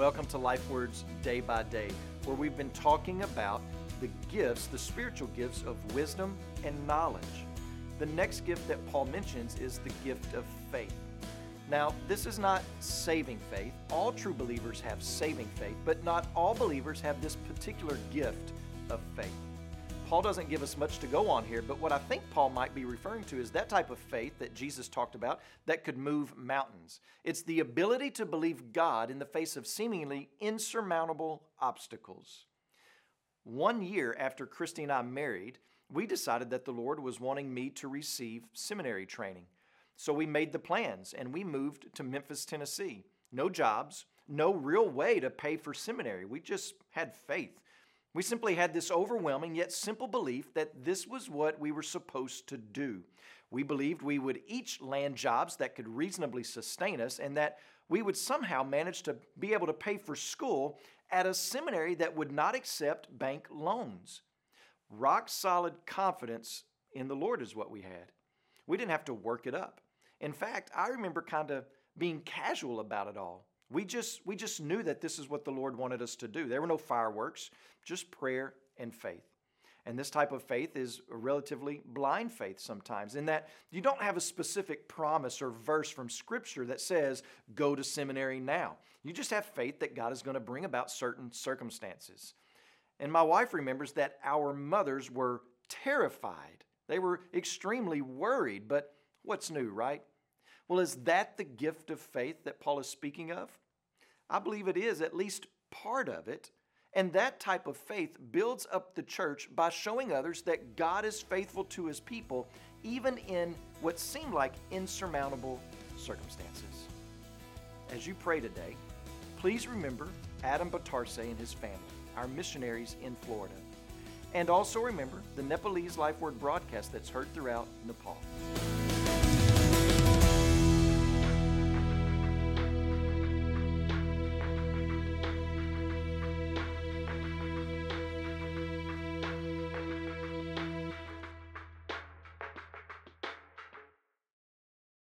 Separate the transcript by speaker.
Speaker 1: Welcome to Life Words Day by Day, where we've been talking about the gifts, the spiritual gifts of wisdom and knowledge. The next gift that Paul mentions is the gift of faith. Now, this is not saving faith. All true believers have saving faith, but not all believers have this particular gift of faith. Paul doesn't give us much to go on here, but what I think Paul might be referring to is that type of faith that Jesus talked about that could move mountains. It's the ability to believe God in the face of seemingly insurmountable obstacles. One year after Christy and I married, we decided that the Lord was wanting me to receive seminary training. So we made the plans and we moved to Memphis, Tennessee. No jobs, no real way to pay for seminary. We just had faith. We simply had this overwhelming yet simple belief that this was what we were supposed to do. We believed we would each land jobs that could reasonably sustain us and that we would somehow manage to be able to pay for school at a seminary that would not accept bank loans. Rock solid confidence in the Lord is what we had. We didn't have to work it up. In fact, I remember kind of being casual about it all. We just, we just knew that this is what the Lord wanted us to do. There were no fireworks, just prayer and faith. And this type of faith is relatively blind faith sometimes, in that you don't have a specific promise or verse from Scripture that says, go to seminary now. You just have faith that God is going to bring about certain circumstances. And my wife remembers that our mothers were terrified. They were extremely worried, but what's new, right? Well, is that the gift of faith that Paul is speaking of? I believe it is, at least part of it. And that type of faith builds up the church by showing others that God is faithful to his people, even in what seem like insurmountable circumstances. As you pray today, please remember Adam Batarse and his family, our missionaries in Florida. And also remember the Nepalese Life Word broadcast that's heard throughout Nepal.